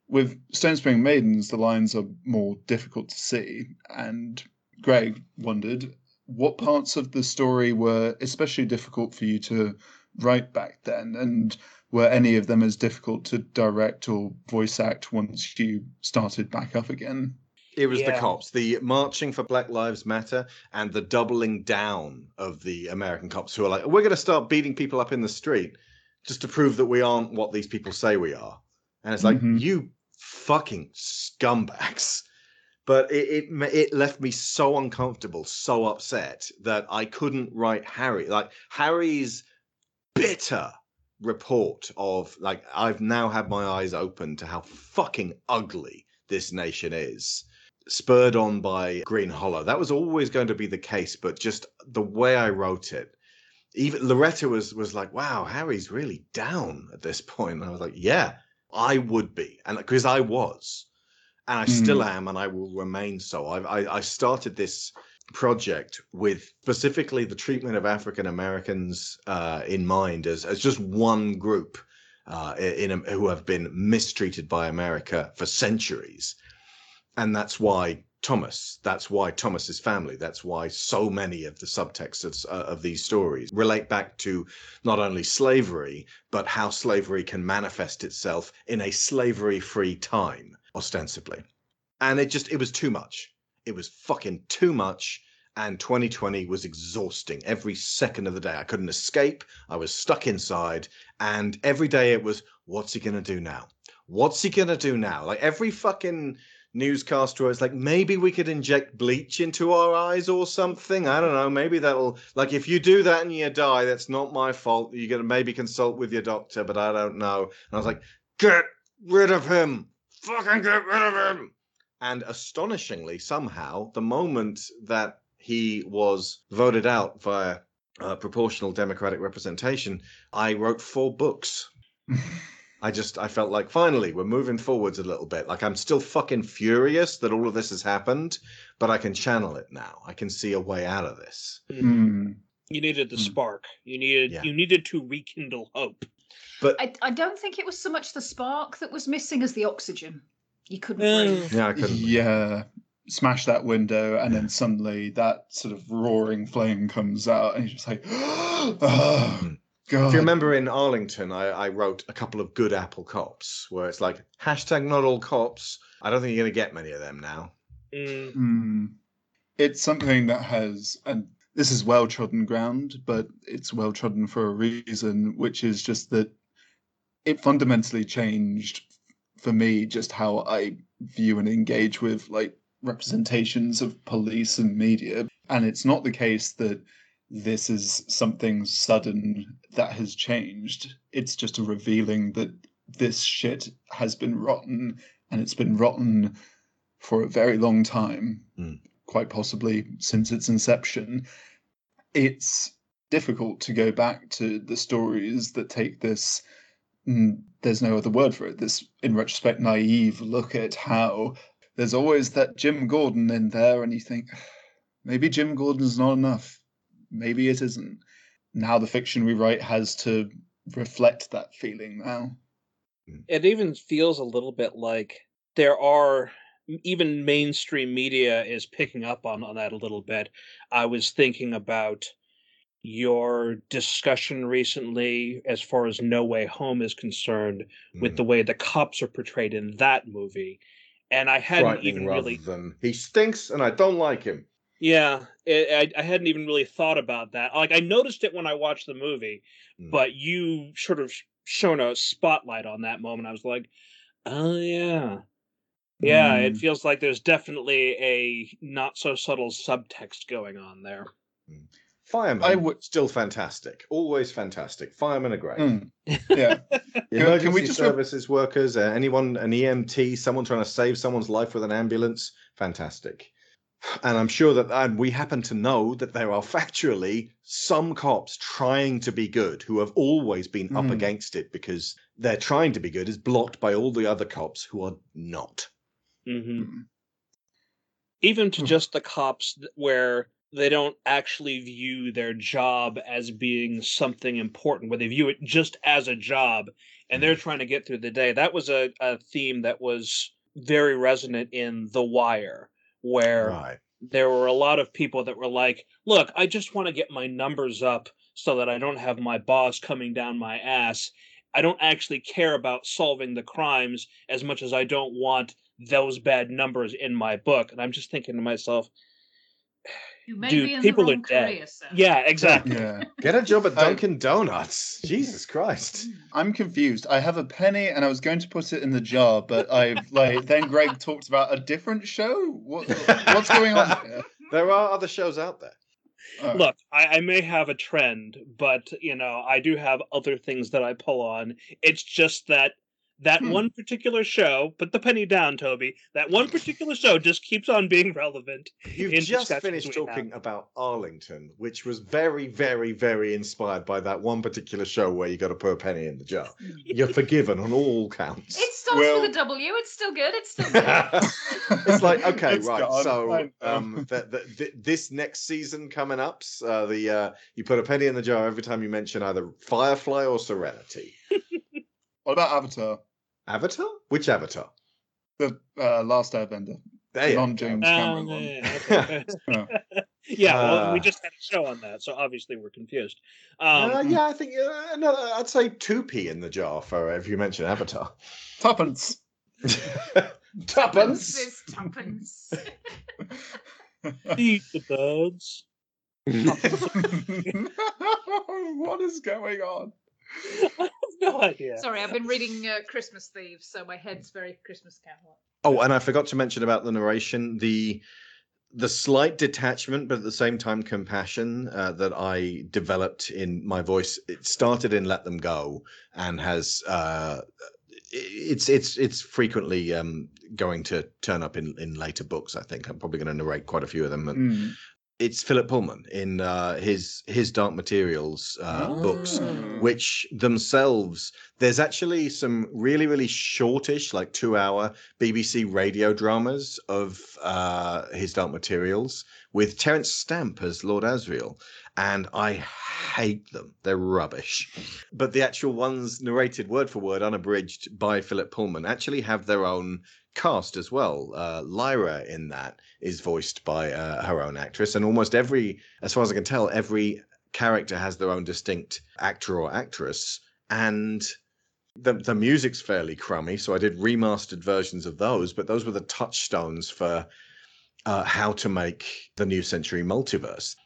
With Stone Spring Maidens, the lines are more difficult to see, and Greg wondered what parts of the story were especially difficult for you to write back then, and were any of them as difficult to direct or voice act once you started back up again? It was the cops, the marching for Black Lives Matter, and the doubling down of the American cops who are like, we're going to start beating people up in the street just to prove that we aren't what these people say we are. And it's like, Mhm. you fucking scumbags. But it, it it left me so uncomfortable, so upset that I couldn't write Harry. Like Harry's bitter report of like I've now had my eyes open to how fucking ugly this nation is spurred on by Green Hollow. That was always going to be the case, but just the way I wrote it, even Loretta was was like, "Wow, Harry's really down at this point." And I was like, "Yeah, I would be," and because I was, and I still am, and I will remain so. I I, I started this project with specifically the treatment of African Americans uh, in mind as as just one group. Uh, in, in who have been mistreated by America for centuries, and that's why Thomas. That's why Thomas's family. That's why so many of the subtexts of, uh, of these stories relate back to not only slavery, but how slavery can manifest itself in a slavery-free time, ostensibly. And it just it was too much. It was fucking too much. And 2020 was exhausting every second of the day. I couldn't escape. I was stuck inside. And every day it was, what's he going to do now? What's he going to do now? Like every fucking newscaster was like, maybe we could inject bleach into our eyes or something. I don't know. Maybe that'll, like, if you do that and you die, that's not my fault. You're to maybe consult with your doctor, but I don't know. And I was like, get rid of him. Fucking get rid of him. And astonishingly, somehow, the moment that he was voted out via uh, proportional democratic representation, I wrote four books. I just I felt like finally we're moving forwards a little bit. Like I'm still fucking furious that all of this has happened, but I can channel it now. I can see a way out of this. Hmm. You needed the Hmm. spark. You needed Yeah. you needed to rekindle hope. But I, I don't think it was so much the spark that was missing as the oxygen. You couldn't Eh. breathe. yeah, I couldn't. Yeah. Smash that window, and then suddenly that sort of roaring flame comes out, and you're just like, oh, God. If you remember in Arlington, I, I wrote a couple of good Apple cops where it's like hashtag not all cops. I don't think you're gonna get many of them now. Mm, Hmm. It's something that has, and this is well trodden ground, but it's well trodden for a reason, which is just that it fundamentally changed for me just how I view and engage with like representations of police and media. And it's not the case that this is something sudden that has changed. It's just a revealing that this shit has been rotten and it's been rotten for a very long time, Mm. quite possibly since its inception. It's difficult to go back to the stories that take this. mm, There's no other word for it. This, in retrospect, naive look at how there's always that Jim Gordon in there, and you think maybe Jim Gordon's not enough. Maybe it isn't. Now the fiction we write has to reflect that feeling now. it even feels a little bit like there are even mainstream media is picking up on, on that a little bit. I was thinking about your discussion recently as far as No Way Home is concerned with Mm. the way the cops are portrayed in that movie. And I hadn't even rather really than he stinks and I don't like him. Yeah, it, I I hadn't even really thought about that. Like I noticed it when I watched the movie, Mm. but you sort of shone a spotlight on that moment. I was like, oh yeah, yeah. It Mm. feels like there's definitely a not so subtle subtext going on there. Firemen, I would- still fantastic, always fantastic. Firemen are great. Mm, yeah. Emergency can we just re- services workers, uh, anyone, an EMT, someone trying to save someone's life with an ambulance, fantastic. And I'm sure that and we happen to know that there are factually some cops trying to be good who have always been up Mm. against it because they're trying to be good is blocked by all the other cops who are not. hmm Mm. even to Hmm. just the cops where they don't actually view their job as being something important, where they view it just as a job and they're trying to get through the day. That was a, a theme that was very resonant in The Wire, where Right. there were a lot of people that were like, look, I just want to get my numbers up so that I don't have my boss coming down my ass. I don't actually care about solving the crimes as much as I don't want those bad numbers in my book. And I'm just thinking to myself, You may Dude, be in people the are wrong dead. career, sir. yeah, exactly. Yeah. Get a job at I- Dunkin' Donuts. Jesus Christ. Hmm. I'm confused. I have a penny and I was going to put it in the jar, but I've like then Greg talked about a different show. What, what's going on here? There are other shows out there. Oh, Look, I, I may have a trend, but you know, I do have other things that I pull on. It's just that that Hmm. one particular show, put the penny down, Toby. That one particular show just keeps on being relevant. You've just finished we have. talking about Arlington, which was very, very, very inspired by that one particular show where you got to put a penny in the jar. You're forgiven on all counts. It starts Well- with a W. It's still good. It's still good. it's like okay, It's right. gone, So um, the, the, the, this next season coming up, uh, the uh, you put a penny in the jar every time you mention either Firefly or Serenity. What about Avatar? Avatar? Which Avatar? The uh, Last Airbender. There you non go. James Oh, Cameron one. yeah, okay. Yeah, well, we Uh. just had a show on that, so obviously we're confused. Um, uh, yeah, I think uh, no, I'd say two p in the jar for if you mention Avatar. Tuppence. Tuppence. It's tuppence. Eat the birds. what is going on? I have no idea. Sorry, I've been reading uh, Christmas Thieves, so my head's very Christmas Carol. Oh, and I forgot to mention about the narration the the slight detachment, but at the same time compassion uh, that I developed in my voice. It started in "Let Them Go" and has uh, it's it's it's frequently um, going to turn up in in later books. I think I'm probably going to narrate quite a few of them. And Mm. It's Philip Pullman in uh, his his Dark Materials uh, books Mm. which themselves there's actually some really really shortish like two hour bbc radio dramas of uh his dark materials with terence stamp as lord asriel and i hate them they're rubbish but the actual ones narrated word for word unabridged by philip pullman actually have their own cast as well. Uh lyra in that is voiced by uh, her own actress and almost every as far as i can tell every character has their own distinct actor or actress and the the music's fairly crummy so i did remastered versions of those but those were the touchstones for uh, how to make the new century multiverse.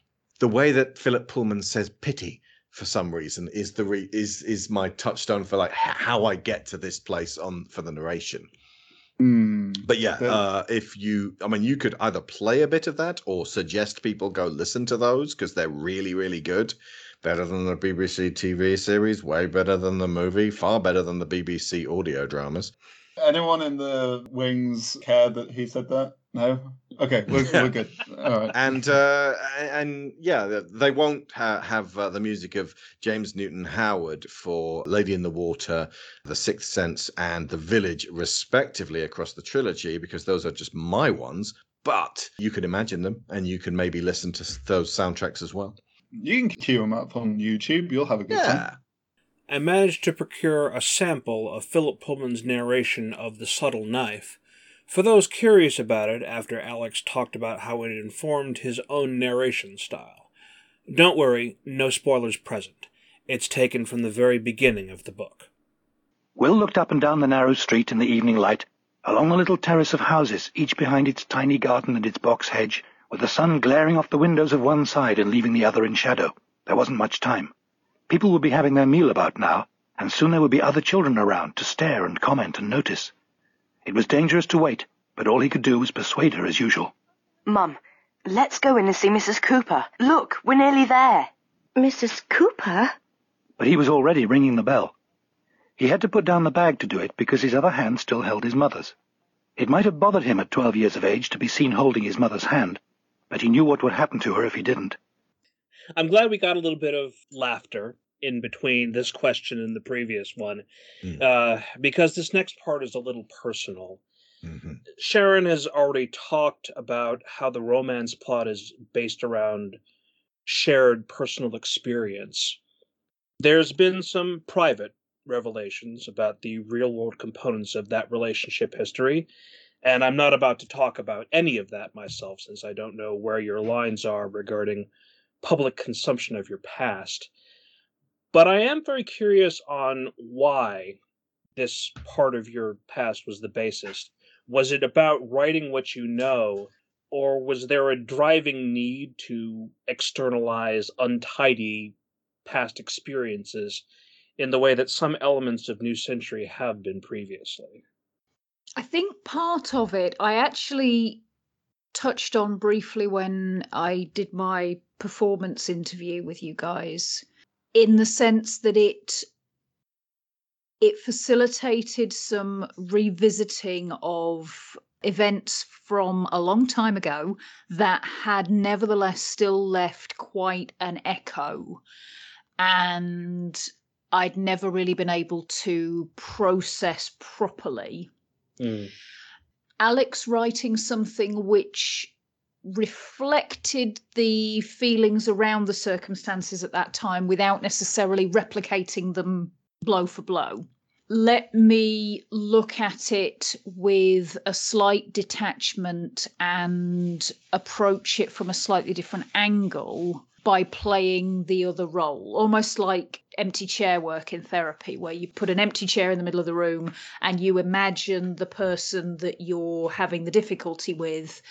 The way that philip pullman says pity for some reason is the re- is is my touchstone for like h- how i get to this place on for the narration Mm. but yeah, uh, if you, I mean, you could either play a bit of that or suggest people go listen to those because they're really, really good. Better than the BBC TV series, way better than the movie, far better than the BBC audio dramas. Anyone in the wings care that he said that? No. Okay, we're, we're good. All right. And uh, and yeah, they won't ha- have uh, the music of James Newton Howard for Lady in the Water, The Sixth Sense, and The Village, respectively, across the trilogy, because those are just my ones. But you can imagine them, and you can maybe listen to those soundtracks as well. You can queue them up on YouTube. You'll have a good Yeah. time. I managed to procure a sample of Philip Pullman's narration of The Subtle Knife. For those curious about it, after Alex talked about how it informed his own narration style. Don't worry, no spoilers present. It's taken from the very beginning of the book. Will looked up and down the narrow street in the evening light, along the little terrace of houses, each behind its tiny garden and its box hedge, with the sun glaring off the windows of one side and leaving the other in shadow. There wasn't much time. People would be having their meal about now, and soon there would be other children around to stare and comment and notice. It was dangerous to wait, but all he could do was persuade her as usual. Mum, let's go in and see Mrs. Cooper. Look, we're nearly there. Mrs. Cooper? But he was already ringing the bell. He had to put down the bag to do it because his other hand still held his mother's. It might have bothered him at twelve years of age to be seen holding his mother's hand, but he knew what would happen to her if he didn't. I'm glad we got a little bit of laughter in between this question and the previous one, Mm. uh, because this next part is a little personal. Mhm. Sharon has already talked about how the romance plot is based around shared personal experience. There's been some private revelations about the real world components of that relationship history, and I'm not about to talk about any of that myself since I don't know where your lines are regarding public consumption of your past. But I am very curious on why this part of your past was the basis. Was it about writing what you know, or was there a driving need to externalize untidy past experiences in the way that some elements of New Century have been previously? I think part of it I actually touched on briefly when I did my performance interview with you guys in the sense that it it facilitated some revisiting of events from a long time ago that had nevertheless still left quite an echo and I'd never really been able to process properly Mm. Alex writing something which reflected the feelings around the circumstances at that time without necessarily replicating them blow for blow. Let me look at it with a slight detachment and approach it from a slightly different angle by playing the other role, almost like empty chair work in therapy, where you put an empty chair in the middle of the room and you imagine the person that you're having the difficulty with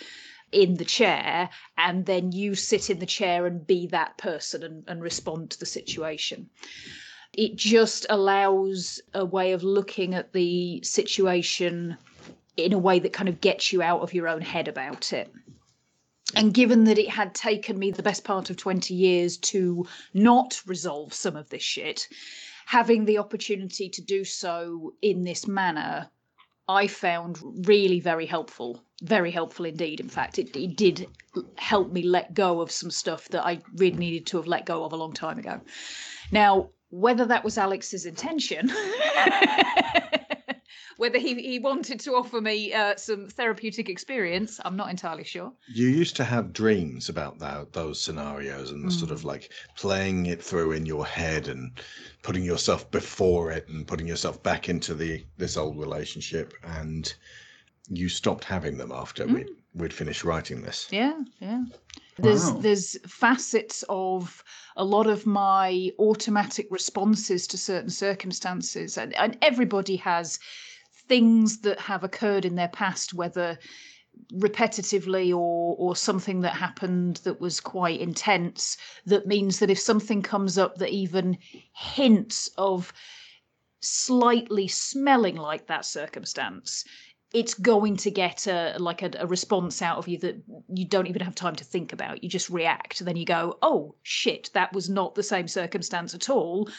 in the chair, and then you sit in the chair and be that person and, and respond to the situation. It just allows a way of looking at the situation in a way that kind of gets you out of your own head about it. And given that it had taken me the best part of 20 years to not resolve some of this shit, having the opportunity to do so in this manner, I found really very helpful. Very helpful indeed. In fact, it, it did help me let go of some stuff that I really needed to have let go of a long time ago. Now, whether that was Alex's intention Whether he, he wanted to offer me uh, some therapeutic experience, I'm not entirely sure. You used to have dreams about that, those scenarios and mm. sort of like playing it through in your head and putting yourself before it and putting yourself back into the this old relationship and you stopped having them after mm. we we'd finished writing this. Yeah, yeah. There's wow. there's facets of a lot of my automatic responses to certain circumstances and, and everybody has things that have occurred in their past, whether repetitively or or something that happened that was quite intense that means that if something comes up that even hints of slightly smelling like that circumstance it's going to get a like a, a, response out of you that you don't even have time to think about. You just react. Then you go oh shit that was not the same circumstance at all.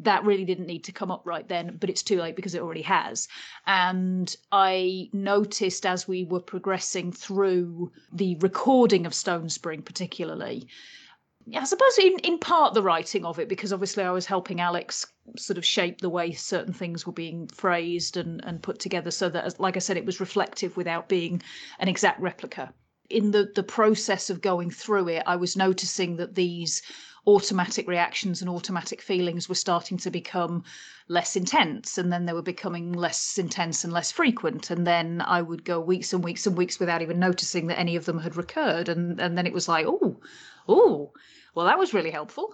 That really didn't need to come up right then, but it's too late because it already has. And I noticed as we were progressing through the recording of Stone Spring, particularly, I suppose in, in part the writing of it, because obviously I was helping Alex sort of shape the way certain things were being phrased and, and put together so that, like I said, it was reflective without being an exact replica. In the, the process of going through it, I was noticing that these automatic reactions and automatic feelings were starting to become less intense and then they were becoming less intense and less frequent and then i would go weeks and weeks and weeks without even noticing that any of them had recurred and and then it was like oh oh well that was really helpful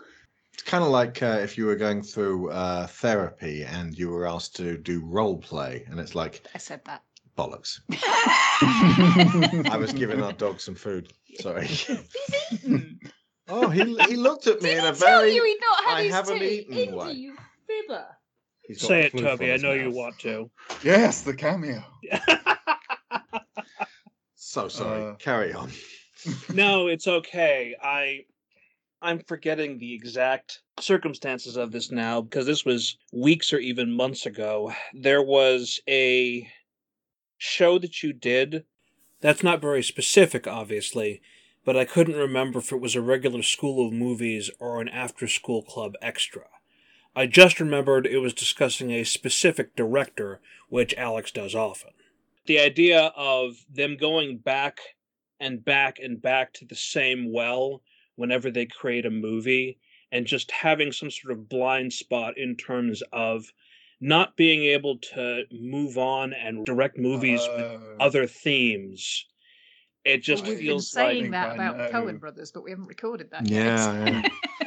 it's kind of like uh, if you were going through uh, therapy and you were asked to do role play and it's like i said that bollocks i was giving our dog some food sorry Oh, he he looked at me Did in a tell very. you he'd not had I his haven't tea? eaten Indy, way. you fibber. He's got Say the it, floof Toby. I his know you mouth. want to. Yes, the cameo. So sorry. Uh, Carry on. no, it's okay. I I'm forgetting the exact circumstances of this now because this was weeks or even months ago. There was a show that you did that's not very specific, obviously, but I couldn't remember if it was a regular school of movies or an after school club extra. I just remembered it was discussing a specific director, which Alex does often. the idea of them going back and back and back to the same well whenever they create a movie and just having some sort of blind spot in terms of not being able to move on and direct movies uh, with other themes. It just well, feels been saying like, that about Coen Brothers, but we haven't recorded that yeah, yet. Yeah.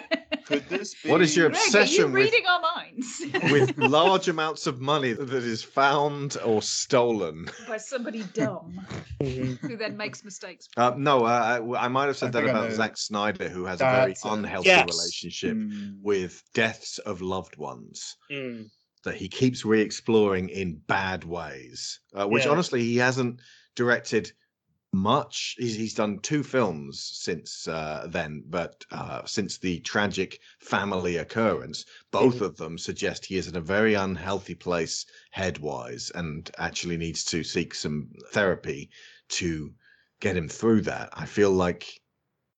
Could this be? What is your obsession Greg, reading our minds? with large amounts of money that is found or stolen by somebody dumb who then makes mistakes? Uh, no, uh, I might have said I that about Zack Snyder, who has That's a very unhealthy yes. relationship mm. with deaths of loved ones. Mm. That he keeps re-exploring in bad ways, uh, which yeah. honestly he hasn't directed much. He's, he's done two films since uh, then, but uh, since the tragic family occurrence, both mm-hmm. of them suggest he is in a very unhealthy place headwise and actually needs to seek some therapy to get him through that. I feel like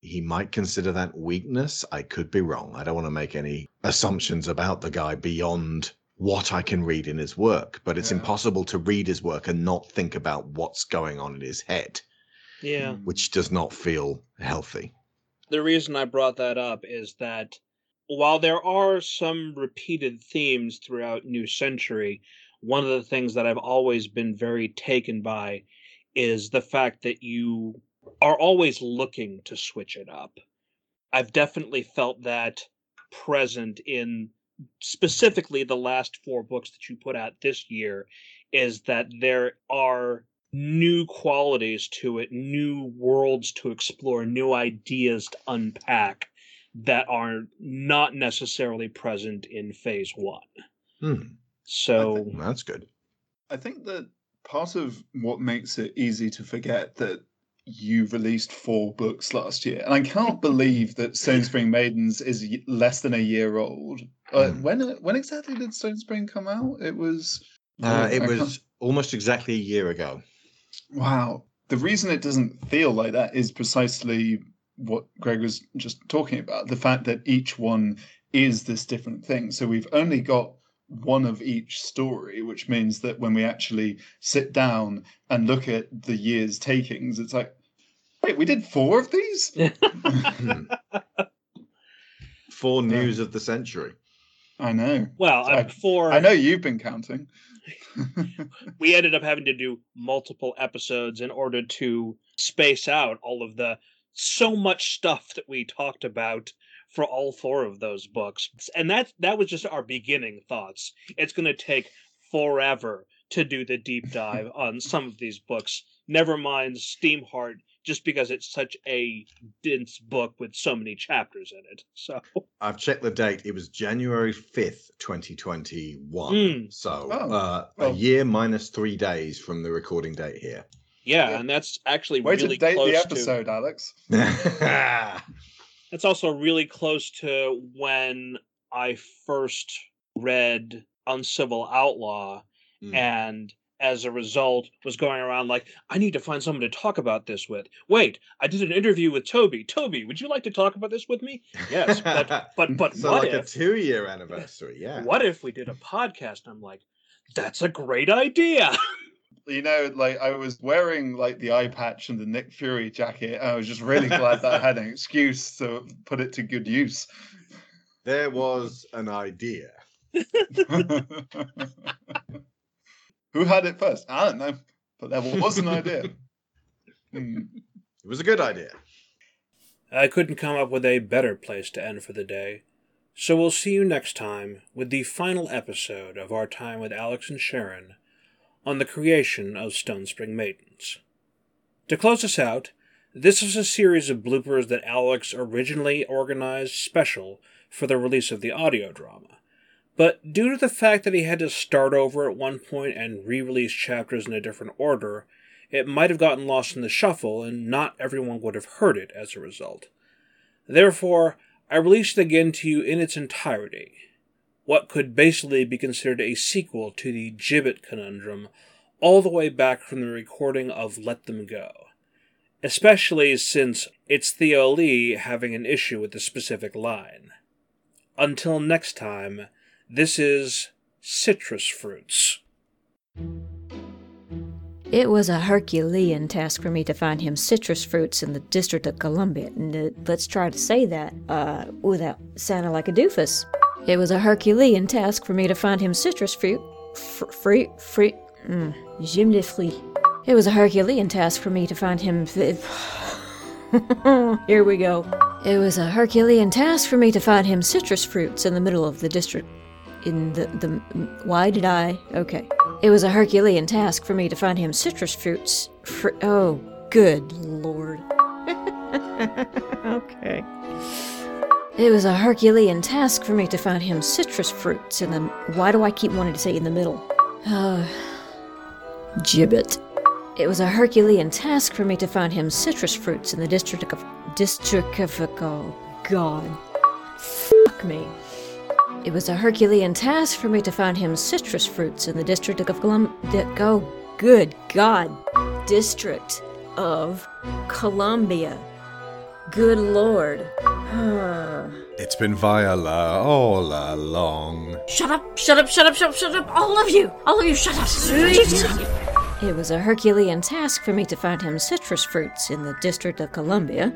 he might consider that weakness. I could be wrong. I don't want to make any assumptions about the guy beyond what I can read in his work, but it's yeah. impossible to read his work and not think about what's going on in his head. Yeah. Which does not feel healthy. The reason I brought that up is that while there are some repeated themes throughout New Century, one of the things that I've always been very taken by is the fact that you are always looking to switch it up. I've definitely felt that present in specifically the last four books that you put out this year is that there are new qualities to it, new worlds to explore, new ideas to unpack that are not necessarily present in phase one. Hmm. So that's good. I think that part of what makes it easy to forget that you released four books last year, and I can't believe that Stone Spring Maidens is less than a year old. Uh, mm. When when exactly did Stone Spring come out? It was. Uh, it was almost exactly a year ago. Wow. The reason it doesn't feel like that is precisely what Greg was just talking about the fact that each one is this different thing. So we've only got one of each story, which means that when we actually sit down and look at the year's takings, it's like, wait, we did four of these? four news of the century. I know. Well, I, four. I know you've been counting. we ended up having to do multiple episodes in order to space out all of the so much stuff that we talked about for all four of those books. And that that was just our beginning thoughts. It's going to take forever to do the deep dive on some of these books. Never mind Steamheart just because it's such a dense book with so many chapters in it. So I've checked the date. It was January 5th, 2021. Mm. So oh. uh, well. a year minus three days from the recording date here. Yeah, yeah. and that's actually Way really to date close the episode, to... Alex. that's also really close to when I first read Uncivil Outlaw mm. and as a result was going around like i need to find someone to talk about this with. Wait i did an interview with toby. Toby would you like to talk about this with me? Yes but but but so what like if, a two year anniversary yeah. what if we did a podcast? I'm like that's a great idea. You know like i was wearing like the eye patch and the nick fury jacket i was just really glad that i had an excuse to put it to good use. There was an idea Who had it first? I don't know, but there was an idea. Mm. It was a good idea. I couldn't come up with a better place to end for the day, so we'll see you next time with the final episode of our time with Alex and Sharon on the creation of Stone Spring Maidens. To close us out, this is a series of bloopers that Alex originally organized special for the release of the audio drama. But due to the fact that he had to start over at one point and re release chapters in a different order, it might have gotten lost in the shuffle and not everyone would have heard it as a result. Therefore, I released it again to you in its entirety. What could basically be considered a sequel to the Gibbet conundrum, all the way back from the recording of Let Them Go. Especially since it's Theo Lee having an issue with the specific line. Until next time, this is citrus fruits. It was a Herculean task for me to find him citrus fruits in the District of Columbia. Let's try to say that uh, without sounding like a doofus. It was a Herculean task for me to find him citrus fruit. Fr- fruit, fruit. Mm, j'aime les fruits. It was a Herculean task for me to find him. Here we go. It was a Herculean task for me to find him citrus fruits in the middle of the district. In the. the why did I? Okay. It was a Herculean task for me to find him citrus fruits. Fr- oh, good lord. okay. It was a Herculean task for me to find him citrus fruits in the. Why do I keep wanting to say in the middle? Uh, gibbet. It was a Herculean task for me to find him citrus fruits in the district of district of oh God, fuck me. It was a Herculean task for me to find him citrus fruits in the district of Columbia. Go, oh, good God, district of Columbia. Good Lord. it's been Viola all along. Shut up! Shut up! Shut up! Shut up! Shut up! All of you! All of you! Shut up! It was a Herculean task for me to find him citrus fruits in the District of Columbia.